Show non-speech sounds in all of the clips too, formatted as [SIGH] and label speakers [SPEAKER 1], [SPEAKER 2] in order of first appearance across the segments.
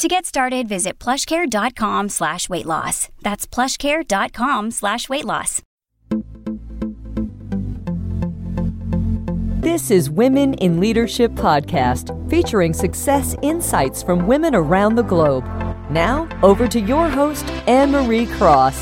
[SPEAKER 1] To get started, visit plushcare.com slash weight loss. That's plushcare.com slash weight loss.
[SPEAKER 2] This is Women in Leadership Podcast, featuring success insights from women around the globe. Now, over to your host, Annemarie Cross.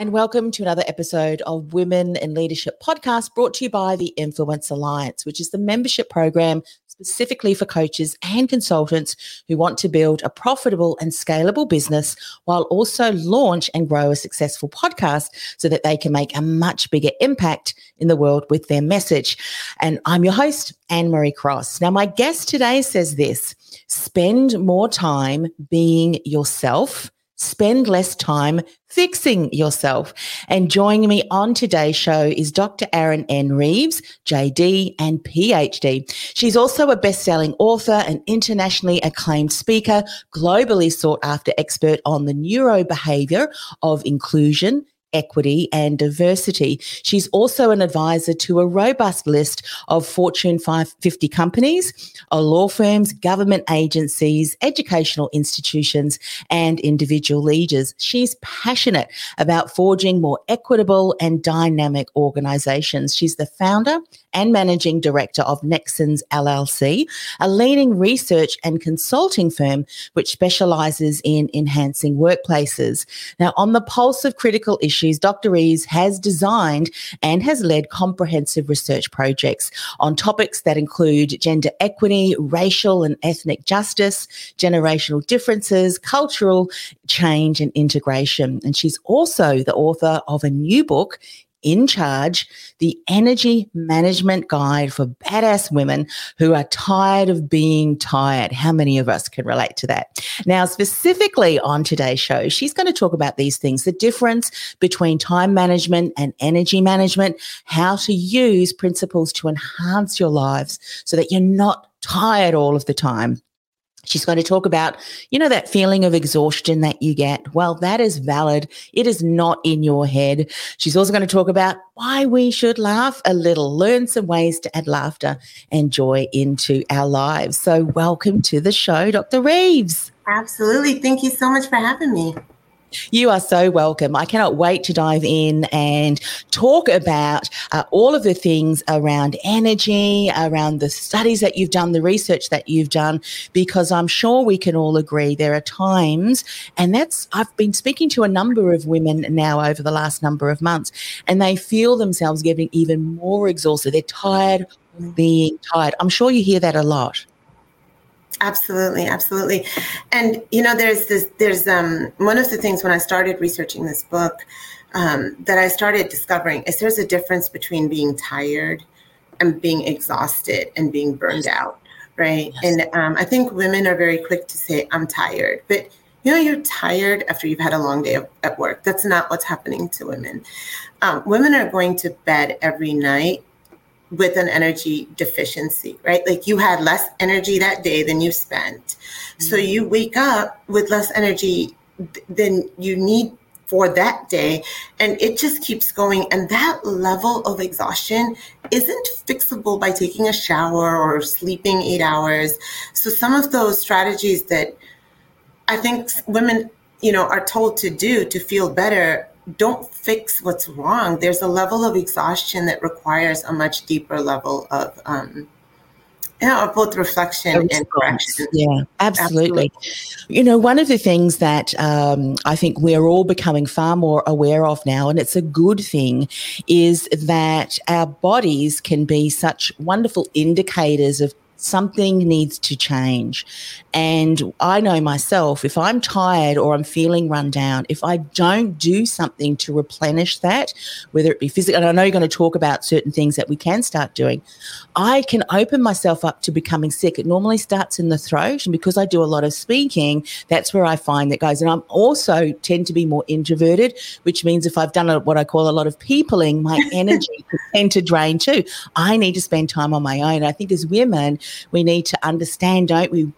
[SPEAKER 3] And welcome to another episode of Women in Leadership Podcast brought to you by the Influence Alliance, which is the membership program specifically for coaches and consultants who want to build a profitable and scalable business while also launch and grow a successful podcast so that they can make a much bigger impact in the world with their message. And I'm your host, Annemarie Cross. Now, my guest today says this spend more time being yourself spend less time fixing yourself. And joining me on today's show is Dr. Arin N. Reeves, JD and PhD. She's also a best-selling author, an internationally acclaimed speaker, globally sought after expert on the neurobehavior of inclusion, equity and diversity. She's also an advisor to a robust list of Fortune 550 companies, law firms, government agencies, educational institutions, and individual leaders. She's passionate about forging more equitable and dynamic organizations. She's the founder and managing director of Nextions LLC, a leading research and consulting firm which specializes in enhancing workplaces. Now, on the pulse of critical issues, Dr. Reeves has designed and has led comprehensive research projects on topics that include gender equity, racial and ethnic justice, generational differences, cultural change, and integration. And she's also the author of a new book in charge, the energy management guide for badass women who are tired of being tired. How many of us can relate to that? Now, specifically on today's show, she's going to talk about these things the difference between time management and energy management, how to use principles to enhance your lives so that you're not tired all of the time. She's going to talk about, you know, that feeling of exhaustion that you get. Well, that is valid. It is not in your head. She's also going to talk about why we should laugh a little, learn some ways to add laughter and joy into our lives. So, welcome to the show, Dr. Reeves.
[SPEAKER 4] Absolutely. Thank you so much for having me.
[SPEAKER 3] You are so welcome. I cannot wait to dive in and talk about uh, all of the things around energy, around the studies that you've done, the research that you've done, because I'm sure we can all agree there are times, and that's, I've been speaking to a number of women now over the last number of months, and they feel themselves getting even more exhausted. They're tired of being tired. I'm sure you hear that a lot.
[SPEAKER 4] Absolutely, absolutely. And you know, there's this there's um one of the things when I started researching this book um, that I started discovering is there's a difference between being tired and being exhausted and being burned out, right? Yes. And um, I think women are very quick to say, I'm tired, but you know, you're tired after you've had a long day of, at work. That's not what's happening to women. Um, women are going to bed every night with an energy deficiency, right? Like you had less energy that day than you spent. Mm-hmm. So you wake up with less energy than you need for that day. And it just keeps going. And that level of exhaustion isn't fixable by taking a shower or sleeping eight hours. So some of those strategies that I think women, you know, are told to do to feel better don't fix what's wrong. There's a level of exhaustion that requires a much deeper level of, um, you know, both reflection and correction.
[SPEAKER 3] Yeah, absolutely. absolutely. You know, one of the things that um, I think we're all becoming far more aware of now, and it's a good thing, is that our bodies can be such wonderful indicators of something needs to change. And I know myself, if I'm tired or I'm feeling run down, if I don't do something to replenish that, whether it be physical, and I know you're going to talk about certain things that we can start doing, I can open myself up to becoming sick. It normally starts in the throat. And because I do a lot of speaking, that's where I find that goes. And I'm also tend to be more introverted, which means if I've done a, what I call a lot of peopling, my [LAUGHS] energy can tend to drain too. I need to spend time on my own. I think as women, we need to understand, don't we?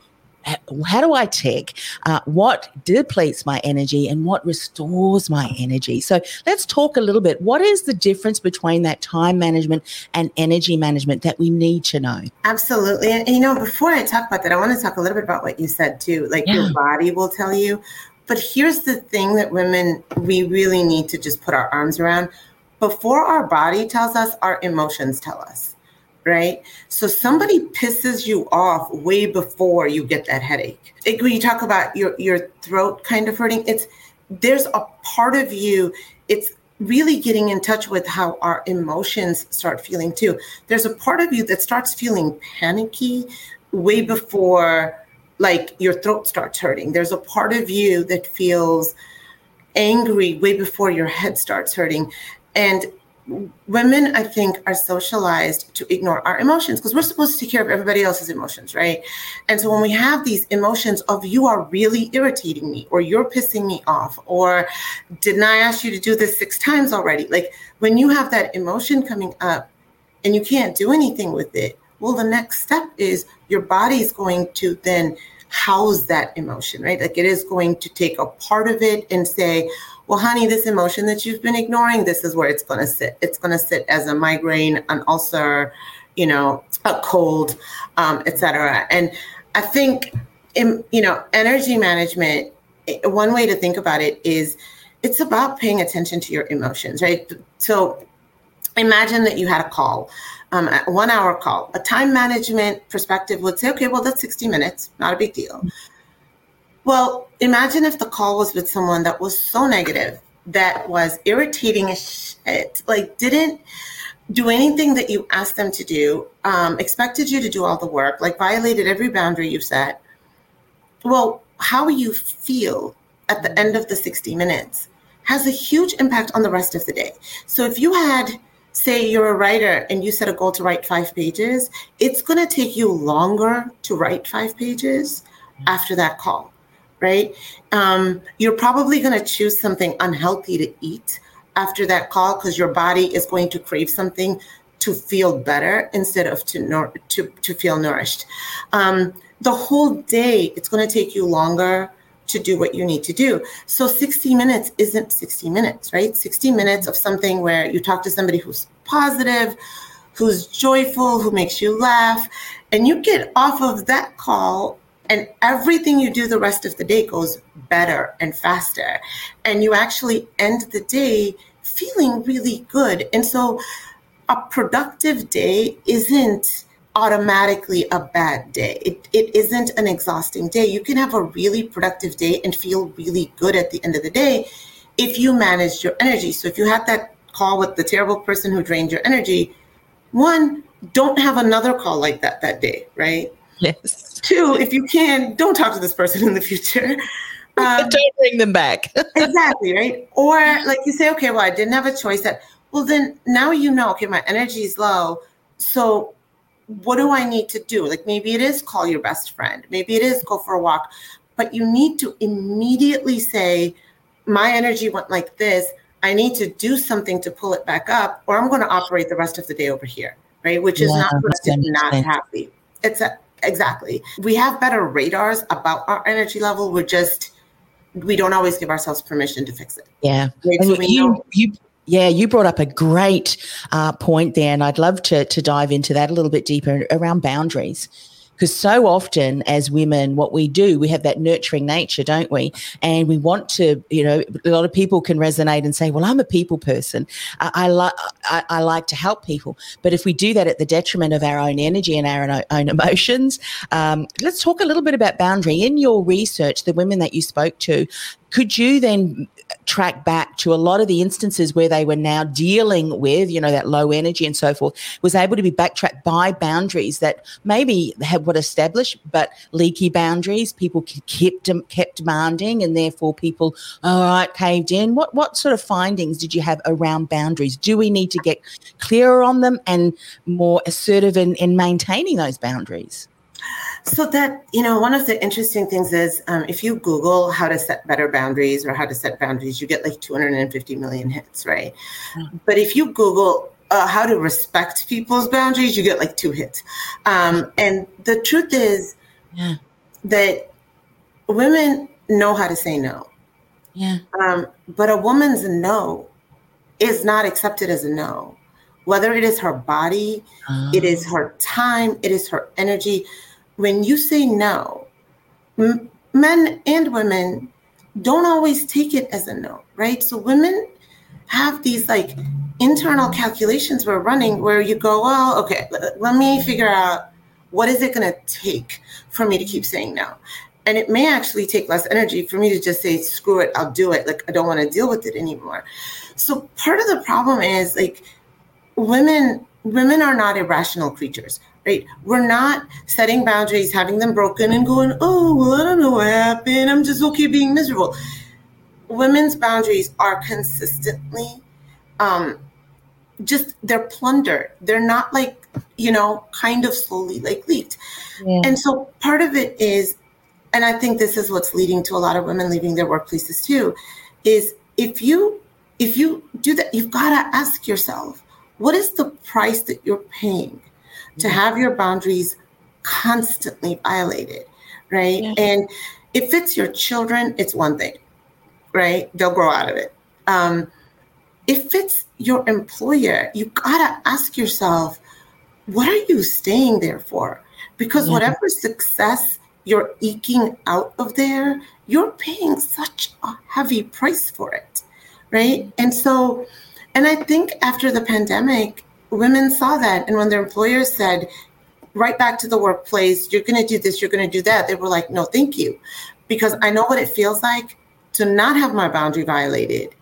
[SPEAKER 3] how do I tick? Uh, what depletes my energy and what restores my energy? So let's talk a little bit. What is the difference between that time management and energy management that we need to know?
[SPEAKER 4] Absolutely. And, you know, before I talk about that, I want to talk a little bit about what you said too. Like yeah. your body will tell you. But here's the thing that women, we really need to just put our arms around. Before our body tells us, our emotions tell us right? So somebody pisses you off way before you get that headache. Like when you talk about your your throat kind of hurting, it's there's a part of you. It's really getting in touch with how our emotions start feeling too. There's a part of you that starts feeling panicky way before like your throat starts hurting. There's a part of you that feels angry way before your head starts hurting. And women i think are socialized to ignore our emotions because we're supposed to take care of everybody else's emotions right? And so when we have these emotions of you are really irritating me or you're pissing me off or didn't i ask you to do this six times already? Like when you have that emotion coming up and you can't do anything with it well the next step is your body is going to then house that emotion right? Like it is going to take a part of it and say well, honey, this emotion that you've been ignoring, this is where it's going to sit. It's going to sit as a migraine, an ulcer, you know, a cold, um, etc. And I think, in, you know, energy management. One way to think about it is, it's about paying attention to your emotions, right? So, imagine that you had a call, um, a one hour call. A time management perspective would say, okay, well, that's 60 minutes, not a big deal. Well, imagine if the call was with someone that was so negative, that was irritating as shit, like didn't do anything that you asked them to do, um, expected you to do all the work, like violated every boundary you set. Well, how you feel at the end of the 60 minutes has a huge impact on the rest of the day. So if you had, say, you're a writer and you set a goal to write five pages, it's going to take you longer to write five pages after that call right? Um, you're probably going to choose something unhealthy to eat after that call because your body is going to crave something to feel better instead of to to to feel nourished. Um, the whole day, it's going to take you longer to do what you need to do. So 60 minutes isn't 60 minutes, right? 60 minutes of something where you talk to somebody who's positive, who's joyful, who makes you laugh, and you get off of that call and everything you do the rest of the day goes better and faster. And you actually end the day feeling really good. And so a productive day isn't automatically a bad day. It, it isn't an exhausting day. You can have a really productive day and feel really good at the end of the day if you manage your energy. So if you had that call with the terrible person who drained your energy one don't have another call like that that day right
[SPEAKER 3] Yes.
[SPEAKER 4] Two, if you can, don't talk to this person in the future. [LAUGHS]
[SPEAKER 3] Um, don't bring them back. [LAUGHS]
[SPEAKER 4] exactly, right? Or like you say, okay, well, I didn't have a choice that, well, then now you know, okay, my energy is low. So what do I need to do? Like maybe it is call your best friend, maybe it is go for a walk, but you need to immediately say, my energy went like this. I need to do something to pull it back up, or I'm going to operate the rest of the day over here, right? Which is yeah, not not happy. It's a exactly. We have better radars about our energy level. We're just we don't always give ourselves permission to fix it.
[SPEAKER 3] Yeah. Right? So you, you yeah, you brought up a great uh, point there, and I'd love to to dive into that a little bit deeper around boundaries. Because so often, as women, what we do, we have that nurturing nature, don't we? And we want to, you know, a lot of people can resonate and say, "Well, I'm a people person. I, I like I, I, like to help people." But if we do that at the detriment of our own energy and our own emotions, um, let's talk a little bit about boundary. In your research, the women that you spoke to, could you then track back to a lot of the instances where they were now dealing with, you know, that low energy and so forth, was able to be backtracked by boundaries that maybe had what established, but leaky boundaries. People kept kept demanding, and therefore people, all right, caved in. What what sort of findings did you have around boundaries? Do we need to get clearer on them and more assertive in, in maintaining those boundaries?
[SPEAKER 4] So that you know, one of the interesting things is um, if you Google how to set better boundaries or how to set boundaries, you get like 250 million hits, right? Mm-hmm. But if you Google uh, how to respect people's boundaries, you get like two hits. Um, and the truth is yeah. that women know how to say no.
[SPEAKER 3] Yeah.
[SPEAKER 4] Um, but a woman's no is not accepted as a no. Whether it is her body, oh. it is her time, it is her energy when you say no, m- men and women don't always take it as a no, right? So women have these like internal calculations we're running where you go, well, okay, let me figure out what is it going to take for me to keep saying no. And it may actually take less energy for me to just say, screw it, I'll do it. Like, I don't want to deal with it anymore. So part of the problem is like women, women are not irrational creatures right? We're not setting boundaries, having them broken, and going, oh, well, I don't know what happened. I'm just okay being miserable. Women's boundaries are consistently um, just, they're plundered. They're not like, you know, kind of slowly like leaked. Yeah. And so part of it is, and I think this is what's leading to a lot of women leaving their workplaces too, is if you if you do that, you've got to ask yourself, what is the price that you're paying? To have your boundaries constantly violated, right? Yeah. And if it's your children, it's one thing, right? They'll grow out of it. Um, if it's your employer, you gotta ask yourself, what are you staying there for? Because yeah. whatever success you're eking out of there, you're paying such a heavy price for it, right? And so, and I think after the pandemic, women saw that. And when their employers said, right back to the workplace, you're going to do this, you're going to do that, they were like, no, thank you. Because I know what it feels like to not have my boundary violated.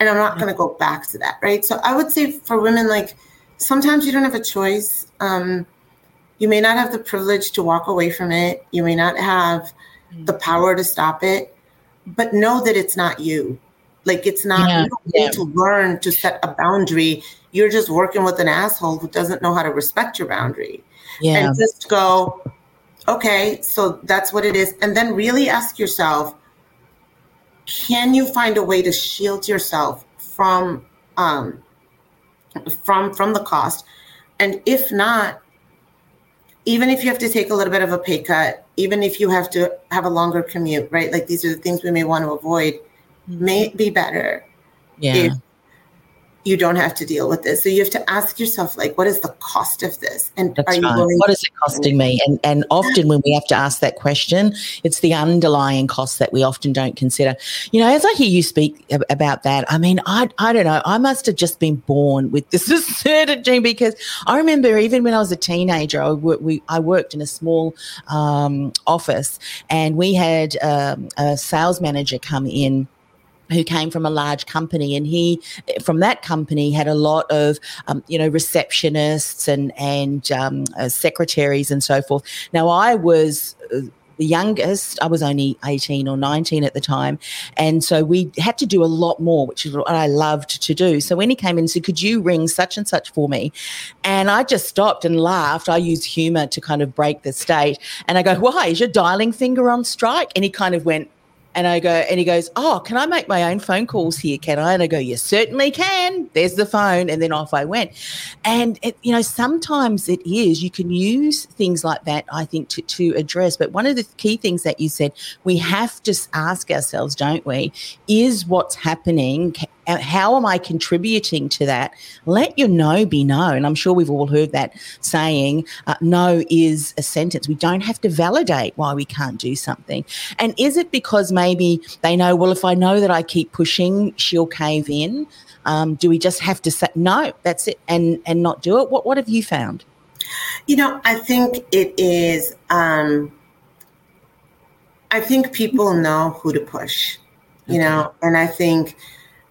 [SPEAKER 4] And I'm not going to go back to that. Right. So I would say for women, like sometimes you don't have a choice. Um, you may not have the privilege to walk away from it. You may not have the power to stop it, but know that it's not you. Like it's not, yeah, you don't yeah. need to learn to set a boundary you're just working with an asshole who doesn't know how to respect your boundary. Yeah. And just go, okay, so that's what it is. And then really ask yourself, can you find a way to shield yourself from um, from from the cost? And if not, even if you have to take a little bit of a pay cut, even if you have to have a longer commute, right? Like these are the things we may want to avoid, mm-hmm. may be better
[SPEAKER 3] yeah. if
[SPEAKER 4] you don't have to deal with this. So you have to ask yourself, like, what is the cost of this?
[SPEAKER 3] And That's are you right. what is it costing me? And and often when we have to ask that question, it's the underlying cost that we often don't consider. You know, as I hear you speak about that, I mean, I I don't know, I must have just been born with this [LAUGHS] certainty because I remember even when I was a teenager, I, we, I worked in a small um, office and we had um, a sales manager come in who came from a large company and he from that company had a lot of um, you know receptionists and and um, uh, secretaries and so forth now i was uh, the youngest, I was only 18 or 19 at the time. And so we had to do a lot more, which is what I loved to do. So when he came in and said, Could you ring such and such for me? And I just stopped and laughed. I use humor to kind of break the state. And I go, Why? Is your dialing finger on strike? And he kind of went, and I go, and he goes, Oh, can I make my own phone calls here? Can I? And I go, You certainly can. There's the phone. And then off I went. And, it, you know, sometimes it is, you can use things like that, I think, to, to address. But one of the key things that you said, we have to ask ourselves, don't we? Is what's happening how am I contributing to that? Let your no be no. And I'm sure we've all heard that saying, uh, no is a sentence. We don't have to validate why we can't do something. And is it because maybe they know, well, if I know that I keep pushing, she'll cave in? Um, do we just have to say, no, that's it, and, and not do it? What, what have you found?
[SPEAKER 4] You know, I think it is, um, I think people know who to push you okay. know, and I think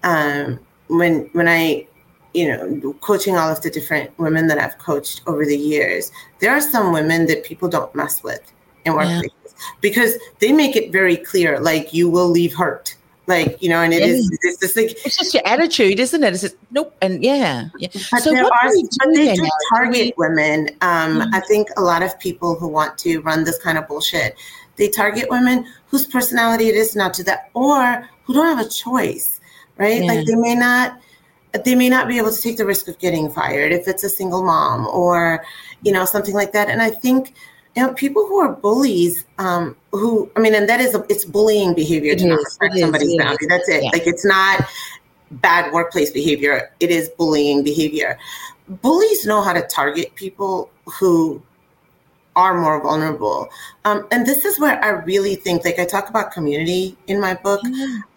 [SPEAKER 4] um, when when I you know, coaching all of the different women that I've coached over the years, there are some women that people don't mess with in workplaces yeah. because they make it very clear, like you will leave hurt. Like, you know, and it yeah. is it's just like
[SPEAKER 3] it's just your attitude, isn't it? It's just nope and yeah. yeah.
[SPEAKER 4] But so there are do but they do target women. Um, mm-hmm. I think a lot of people who want to run this kind of bullshit, they target women whose personality it is not to that or who don't have a choice, right? Like they may not they may not be able to take the risk of getting fired if it's a single mom or you know something like that. And i think you know people who are bullies um who i mean and that is a, it's bullying behavior it to is, not respect somebody's is, boundary. That's it. Yeah. like it's not bad workplace behavior. It is bullying behavior. Bullies know how to target people who are more vulnerable. Um, and this is where I really think, like I talk about community in my book,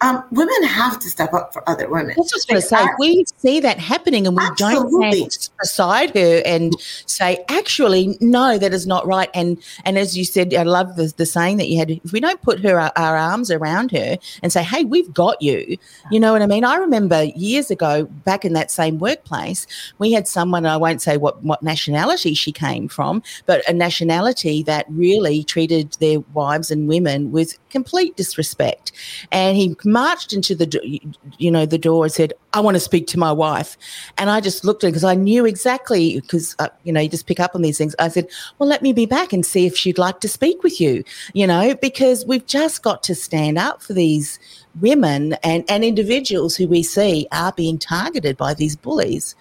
[SPEAKER 4] um, women have to step up for other women.
[SPEAKER 3] I was just to say, we see that happening and we absolutely. don't stand beside her and say, actually, no, that is not right. And and as you said, I love the, the saying that you had, if we don't put her our, our arms around her and say, hey, we've got you, you know what I mean? I remember years ago, back in that same workplace, we had someone, I won't say what, what nationality she came from, but a nationality nationality that really treated their wives and women with complete disrespect. And he marched into the, you know, the door and said, "I want to speak to my wife." And I just looked at it because I knew exactly because uh, you know you just pick up on these things. I said, "Well, let me be back and see if she'd like to speak with you." You know, because we've just got to stand up for these women and, and individuals who we see are being targeted by these bullies.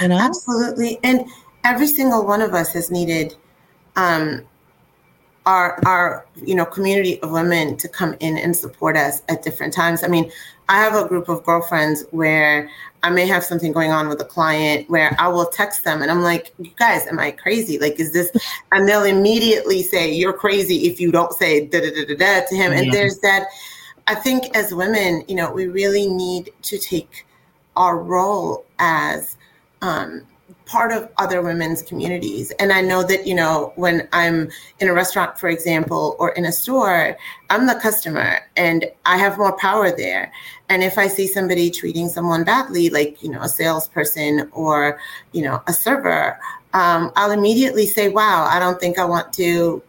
[SPEAKER 3] You know?
[SPEAKER 4] Absolutely. And every single one of us has needed um, our our you know community of women to come in and support us at different times. I mean, I have a group of girlfriends where I may have something going on with a client where I will text them and I'm like, you guys, am I crazy? Like, is this? And they'll immediately say, you're crazy if you don't say da da da da da to him. And there's that. I think as women, you know, we really need to take our role as um, part of other women's communities. And I know that, you know, when I'm in a restaurant, for example, or in a store, I'm the customer and I have more power there. And if I see somebody treating someone badly, like, you know, a salesperson or, you know, a server, um, I'll immediately say, wow, I don't think I want to,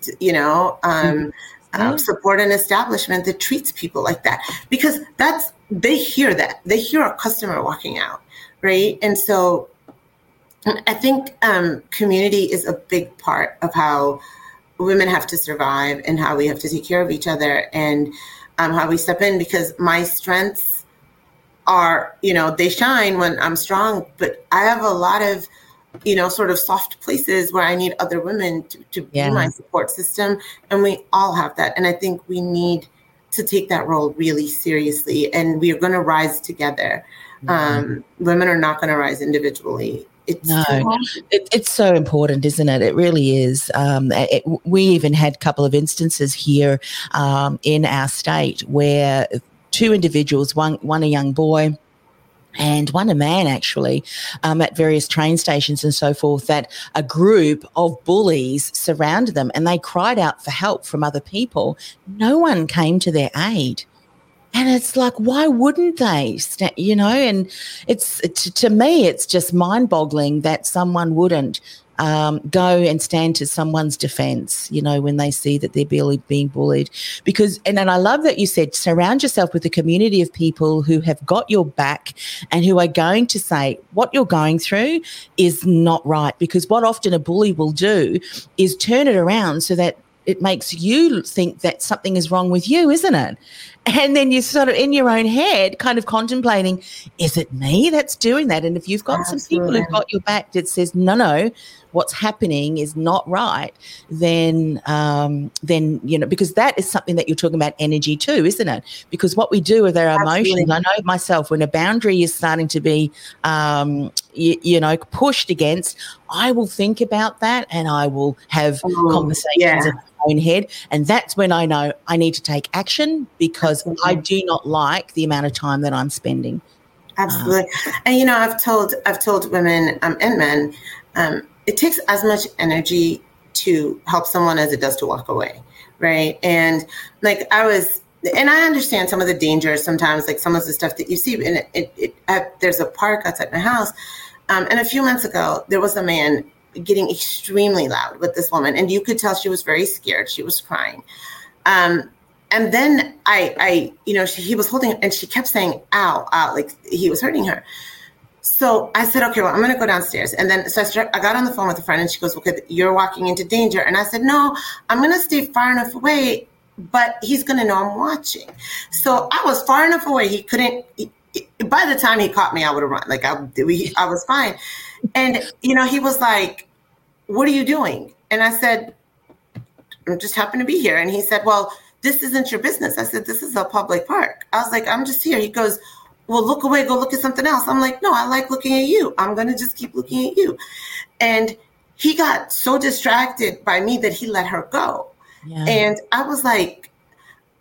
[SPEAKER 4] to you know, um, mm-hmm. um, support an establishment that treats people like that because that's, they hear that. They hear a customer walking out right? And so I think um, community is a big part of how women have to survive and how we have to take care of each other and um, how we step in because my strengths are, you know, they shine when I'm strong, but I have a lot of, you know, sort of soft places where I need other women to, to yeah. be my support system. And we all have that. And I think we need to take that role really seriously and we are going to rise together. Mm-hmm. Um, women are not going to rise individually
[SPEAKER 3] it's no, it, it's so important, isn't it? It really is. Um, it, we even had a couple of instances here um, in our state where two individuals, one one a young boy and one a man actually um, at various train stations and so forth that a group of bullies surrounded them and they cried out for help from other people no one came to their aid and it's like, why wouldn't they? You know, and it's to me, it's just mind boggling that someone wouldn't um, go and stand to someone's defense, you know, when they see that they're being bullied. Because, and, and I love that you said, surround yourself with a community of people who have got your back and who are going to say, what you're going through is not right. Because what often a bully will do is turn it around so that it makes you think that something is wrong with you, isn't it? And then you're sort of in your own head, kind of contemplating, is it me that's doing that? And if you've got Absolutely. some people who've got your back that says, no, no, what's happening is not right, then, um, then you know, because that is something that you're talking about energy too, isn't it? Because what we do with our Absolutely. emotions, I know myself, when a boundary is starting to be, um, you, you, know, pushed against, I will think about that and I will have oh, conversations. Yeah own head. And that's when I know I need to take action because Absolutely. I do not like the amount of time that I'm spending.
[SPEAKER 4] Absolutely. Uh, and you know, I've told I've told women um, and men, um, it takes as much energy to help someone as it does to walk away. Right. And like I was and I understand some of the dangers sometimes, like some of the stuff that you see. And it, it, it at, there's a park outside my house, um, and a few months ago there was a man getting extremely loud with this woman, and you could tell she was very scared. She was crying. Um, and then I, I, you know, she, he was holding, and she kept saying, "Ow, ow!" Like he was hurting her. So I said, okay, well, I'm going to go downstairs. And then so I, start, I got on the phone with a friend and she goes, okay, you're walking into danger. And I said, no, I'm going to stay far enough away, but he's going to know I'm watching. So I was far enough away. He couldn't, he, by the time he caught me, I would have run. Like I, we, I was fine. And, you know, he was like, what are you doing? And I said, I'm just happen to be here. And he said, well, this isn't your business. I said, this is a public park. I was like, I'm just here. He goes, well, look away, go look at something else. I'm like, no, I like looking at you. I'm going to just keep looking at you. And he got so distracted by me that he let her go. Yeah. And I was like,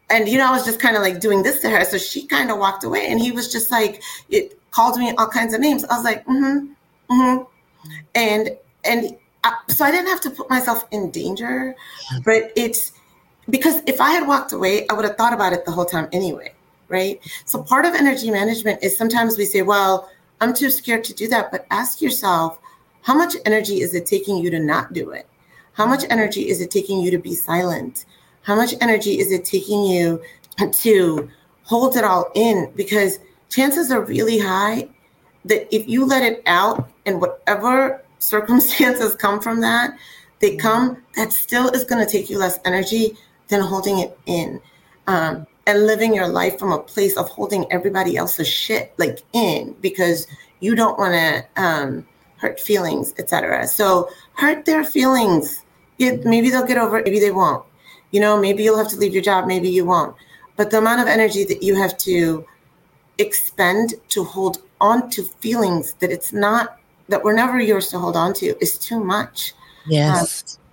[SPEAKER 4] and you know, I was just kind of like doing this to her. So she kind of walked away and he was just like, it called me all kinds of names. I was like, mm-hmm, mm-hmm. And, and I, so I didn't have to put myself in danger, but it's because if I had walked away, I would have thought about it the whole time anyway right? So part of energy management is sometimes we say, well, I'm too scared to do that. But ask yourself, how much energy is it taking you to not do it? How much energy is it taking you to be silent? How much energy is it taking you to hold it all in? Because chances are really high that if you let it out and whatever circumstances come from that, they come, that still is going to take you less energy than holding it in. Um, and living your life from a place of holding everybody else's shit like in because you don't want to um, hurt feelings, etc. So hurt their feelings. It, maybe they'll get over it, maybe they won't. You know, maybe you'll have to leave your job, maybe you won't. But the amount of energy that you have to expend to hold on to feelings that it's not that we're never yours to hold on to is too much.
[SPEAKER 3] Yes. Um,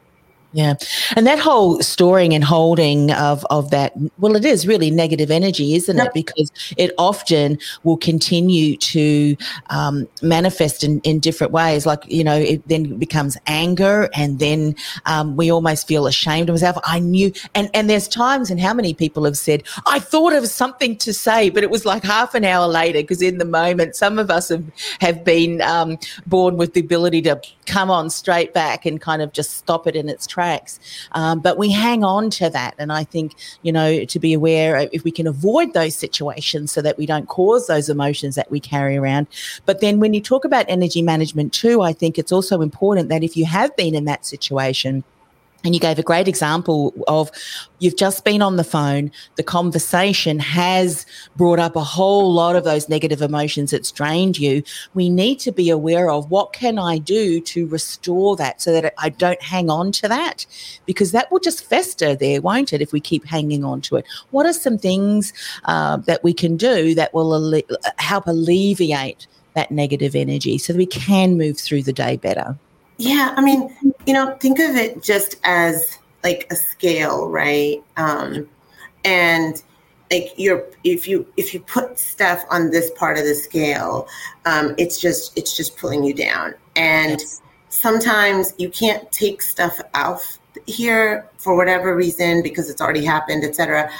[SPEAKER 3] yeah. And that whole storing and holding of, of that, well, it is really negative energy, isn't yep. it? Because it often will continue to um, manifest in, in different ways. Like, you know, it then becomes anger and then um, we almost feel ashamed of ourselves. I knew, and, and there's times and how many people have said, I thought of something to say, but it was like half an hour later because in the moment, some of us have, have been um, born with the ability to come on straight back and kind of just stop it in its tracks tracks. Um, but we hang on to that. And I think, you know, to be aware if we can avoid those situations so that we don't cause those emotions that we carry around. But then when you talk about energy management too, I think it's also important that if you have been in that situation, and you gave a great example of you've just been on the phone. The conversation has brought up a whole lot of those negative emotions that's drained you. We need to be aware of what can I do to restore that so that I don't hang on to that because that will just fester there, won't it, if we keep hanging on to it? What are some things uh, that we can do that will alle- help alleviate that negative energy so that we can move through the day better?
[SPEAKER 4] Yeah, I mean, you know, think of it just as like a scale, right? Um, and like you're if you if you put stuff on this part of the scale, um, it's just it's just pulling you down. And yes. sometimes you can't take stuff out here for whatever reason because it's already happened, etc.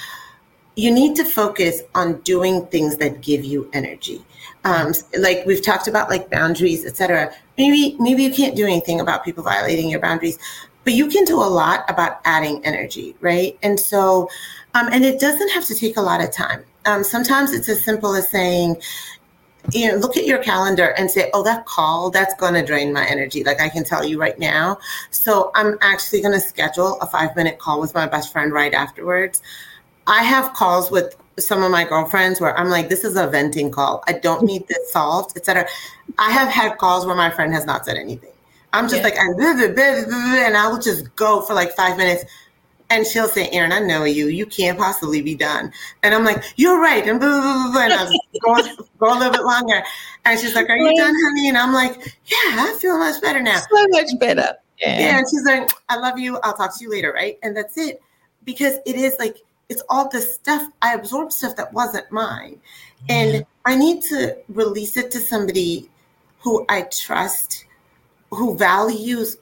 [SPEAKER 4] You need to focus on doing things that give you energy. Um, like we've talked about, like boundaries, etc maybe maybe you can't do anything about people violating your boundaries but you can do a lot about adding energy right? And so um, and it doesn't have to take a lot of time. Um, sometimes it's as simple as saying you know look at your calendar and say oh that call that's going to drain my energy like i can tell you right now. So i'm actually going to schedule a five minute call with my best friend right afterwards i have calls with some of my girlfriends where I'm like, this is a venting call. I don't need this solved, etc. I have had calls where my friend has not said anything. I'm just yeah. like, and I will just go for like five minutes. And she'll say, Arin, I know you. You can't possibly be done. And I'm like, you're right. And, blah, blah, blah, and I go, [LAUGHS] go a little bit longer. And she's like, are you done, honey? And I'm like, yeah, I feel much better now.
[SPEAKER 3] So much better.
[SPEAKER 4] Yeah. yeah. And she's like, I love you. I'll talk to you later. Right. And that's it. Because it is like, it's all this stuff. I absorbed stuff that wasn't mine. And I need to release it to somebody who I trust, who values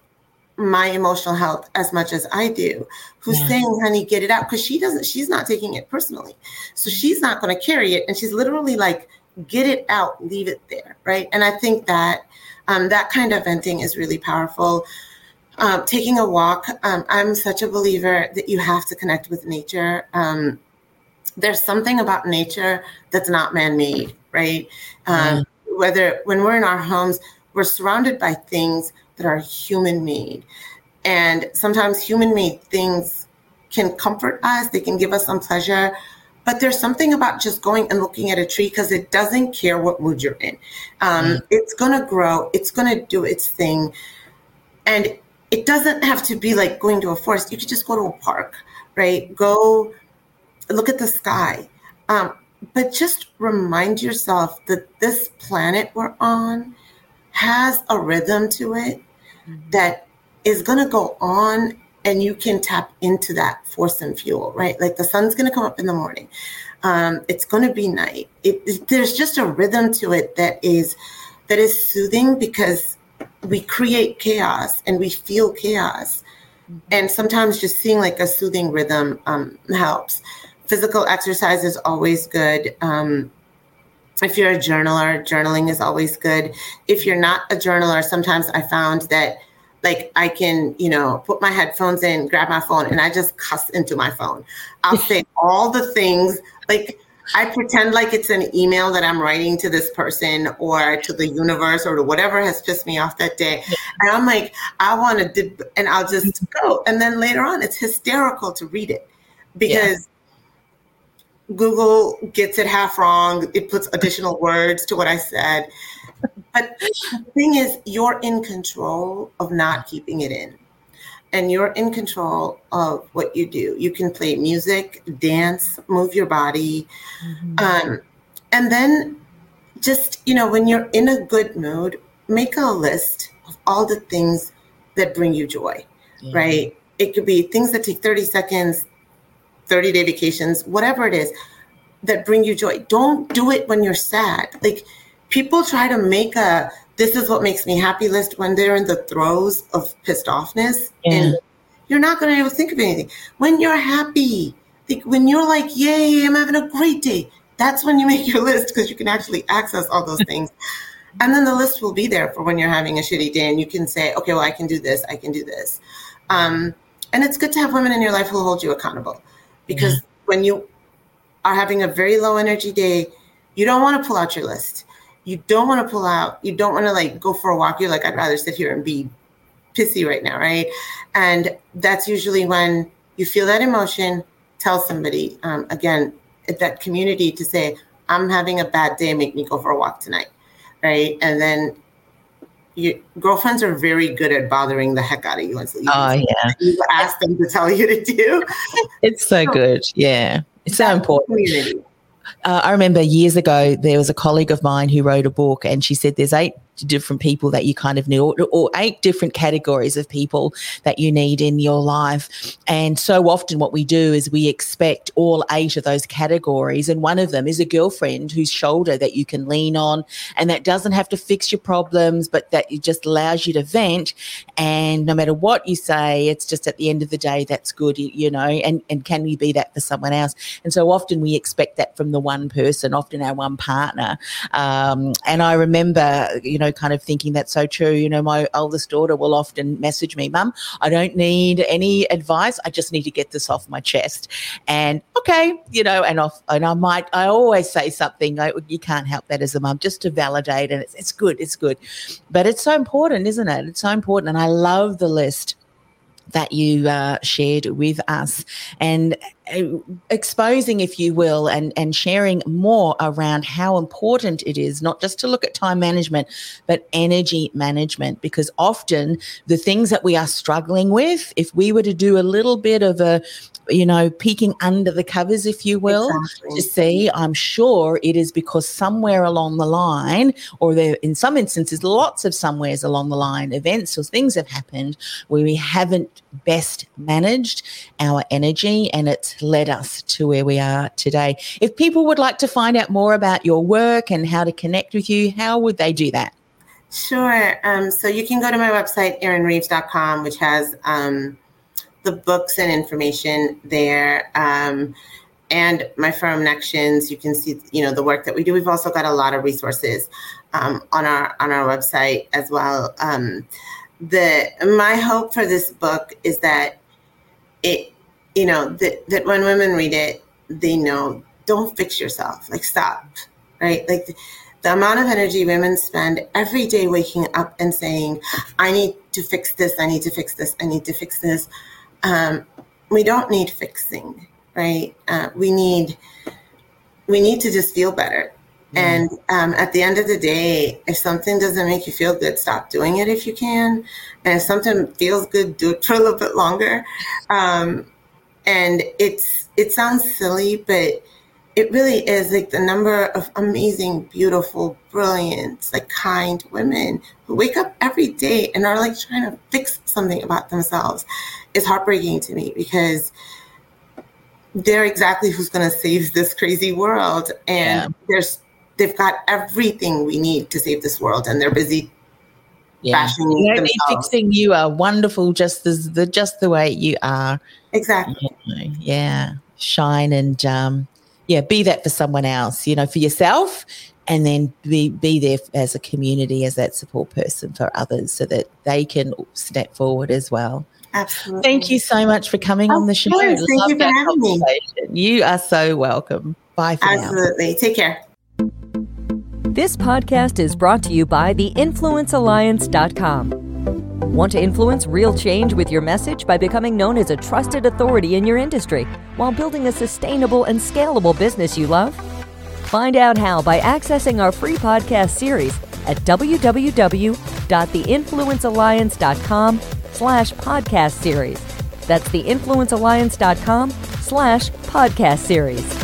[SPEAKER 4] my emotional health as much as I do, who's yeah. saying, honey, get it out. Cause she doesn't, she's not taking it personally. So she's not going to carry it. And she's literally like, get it out, leave it there. Right. And I think that um, that kind of venting is really powerful. Um, taking a walk, um, I'm such a believer that you have to connect with nature. Um, there's something about nature that's not man made, right? Mm. Whether when we're in our homes, we're surrounded by things that are human made. And sometimes human made things can comfort us, they can give us some pleasure. But there's something about just going and looking at a tree because it doesn't care what mood you're in. Um, mm. It's going to grow, it's going to do its thing. And it doesn't have to be like going to a forest. You could just go to a park, right? Go look at the sky. Um, but just remind yourself that this planet we're on has a rhythm to it mm-hmm. that is going to go on and you can tap into that force and fuel right like the sun's going to come up in the morning um, it's going to be night it, it, there's just a rhythm to it that is that is soothing because we create chaos and we feel chaos mm-hmm. and sometimes just seeing like a soothing rhythm um, helps physical exercise is always good um, if you're a journaler, journaling is always good. If you're not a journaler, sometimes I found that like I can, you know, put my headphones in, grab my phone, and I just cuss into my phone. I'll [LAUGHS] say all the things like I pretend like it's an email that I'm writing to this person or to the universe or to whatever has pissed me off that day. And I'm like, I want to, and I'll just mm-hmm. go. And then later on, it's hysterical to read it because Google gets it half wrong. It puts additional words to what I said. But the thing is, you're in control of not keeping it in. And you're in control of what you do. You can play music, dance, move your body. Mm-hmm. Um, and then just, you know, when you're in a good mood, make a list of all the things that bring you joy, mm-hmm. right? It could be things that take 30 seconds, 30 day vacations, whatever it is that bring you joy. Don't do it when you're sad. Like people try to make a this is what makes me happy list when they're in the throes of pissed offness and you're not going to be able to think of anything. When you're happy, like when you're like, yay, I'm having a great day, that's when you [LAUGHS] make your list because you can actually access all those [LAUGHS] things. and then the list will be there for when you're having a shitty day and you can say, okay, well, I can do this, I can do this. Um, and it's good to have women in your life who hold you accountable because when you are having a very low energy day, you don't want to pull out your list. You don't want to pull out, you don't want to like go for a walk. You're like, I'd rather sit here and be pissy right now, right? And that's usually when you feel that emotion, tell somebody, um, again, that community to say, I'm having a bad day, make me go for a walk tonight, right? And then your girlfriends are very good at bothering the heck out of you.
[SPEAKER 3] So you oh yeah, [LAUGHS]
[SPEAKER 4] you ask them to tell you to do.
[SPEAKER 3] It's so, so good. Yeah, it's so important. Community. Uh, I remember years ago there was a colleague of mine who wrote a book, and she said there's eight different people that you kind of need, or, or, eight different categories of people that you need in your life. And so often, what we do is we expect all eight of those categories, and one of them is a girlfriend whose shoulder that you can lean on, and that doesn't have to fix your problems, but that it just allows you to vent. And no matter what you say, it's just at the end of the day, that's good, you know. And and can we be that for someone else? And so often we expect that from the one person, often our one partner. Um, and I remember, you know know, kind of thinking that's so true. You know, my oldest daughter will often message me, Mum, I don't need any advice. I just need to get this off my chest. And okay, you know, and off, and I might, I always say something. Like, you can't help that as a mum, just to validate, and it's it's good, it's good. But it's so important, isn't it? It's so important, and I love the list that you uh, shared with us and uh, exposing, if you will, and, and sharing more around how important it is not just to look at time management, but energy management. Because often the things that we are struggling with, if we were to do a little bit of a you know, peeking under the covers, if you will, exactly. to see. I'm sure it is because somewhere along the line, or there, in some instances, lots of somewheres along the line, events or things have happened where we haven't best managed our energy and it's led us to where we are today. If people would like to find out more about your work and how to connect with you, how would they do that?
[SPEAKER 4] Sure. Um, so you can go to my website, arinreeves.com, which has um, the books and information there. Um, and my firm Nextions, you can see, you know, the work that we do. We've also got a lot of resources um, on our on our website as well. Um, the my hope for this book is that it, you know, that that when women read it, they know don't fix yourself, like stop, right? Like the, the amount of energy women spend every day waking up and saying, "I need to fix this. I need to fix this. I need to fix this." Um, we don't need fixing, right? Uh, we need we need to just feel better. Mm. And um, at the end of the day, if something doesn't make you feel good, stop doing it if you can. And if something feels good, do it [LAUGHS] for a little bit longer. Um, and it's it sounds silly, but it really is like the number of amazing, beautiful, brilliant, like kind women who wake up every day and are like trying to fix something about themselves is heartbreaking to me because they're exactly who's going to save this crazy world and yeah. there's they've got everything we need to save this world and they're busy
[SPEAKER 3] yeah. bashing you don't need fixing you are wonderful just as the just the way you are
[SPEAKER 4] exactly
[SPEAKER 3] yeah shine and um yeah be that for someone else you know for yourself and then be be there as a community as that support person for others so that they can step forward as well
[SPEAKER 4] Absolutely.
[SPEAKER 3] Thank you so much for coming on the show.
[SPEAKER 4] Thank Love you for having me.
[SPEAKER 3] You are so welcome. Bye for
[SPEAKER 4] Absolutely.
[SPEAKER 3] Now.
[SPEAKER 4] Take care.
[SPEAKER 2] This podcast is brought to you by theinfluencealliance.com. Want to influence real change with your message by becoming known as a trusted authority in your industry while building a sustainable and scalable business you love? Find out how by accessing our free podcast series at www.theinfluencealliance.com slash podcast series. That's theinfluencealliance.com slash podcast series.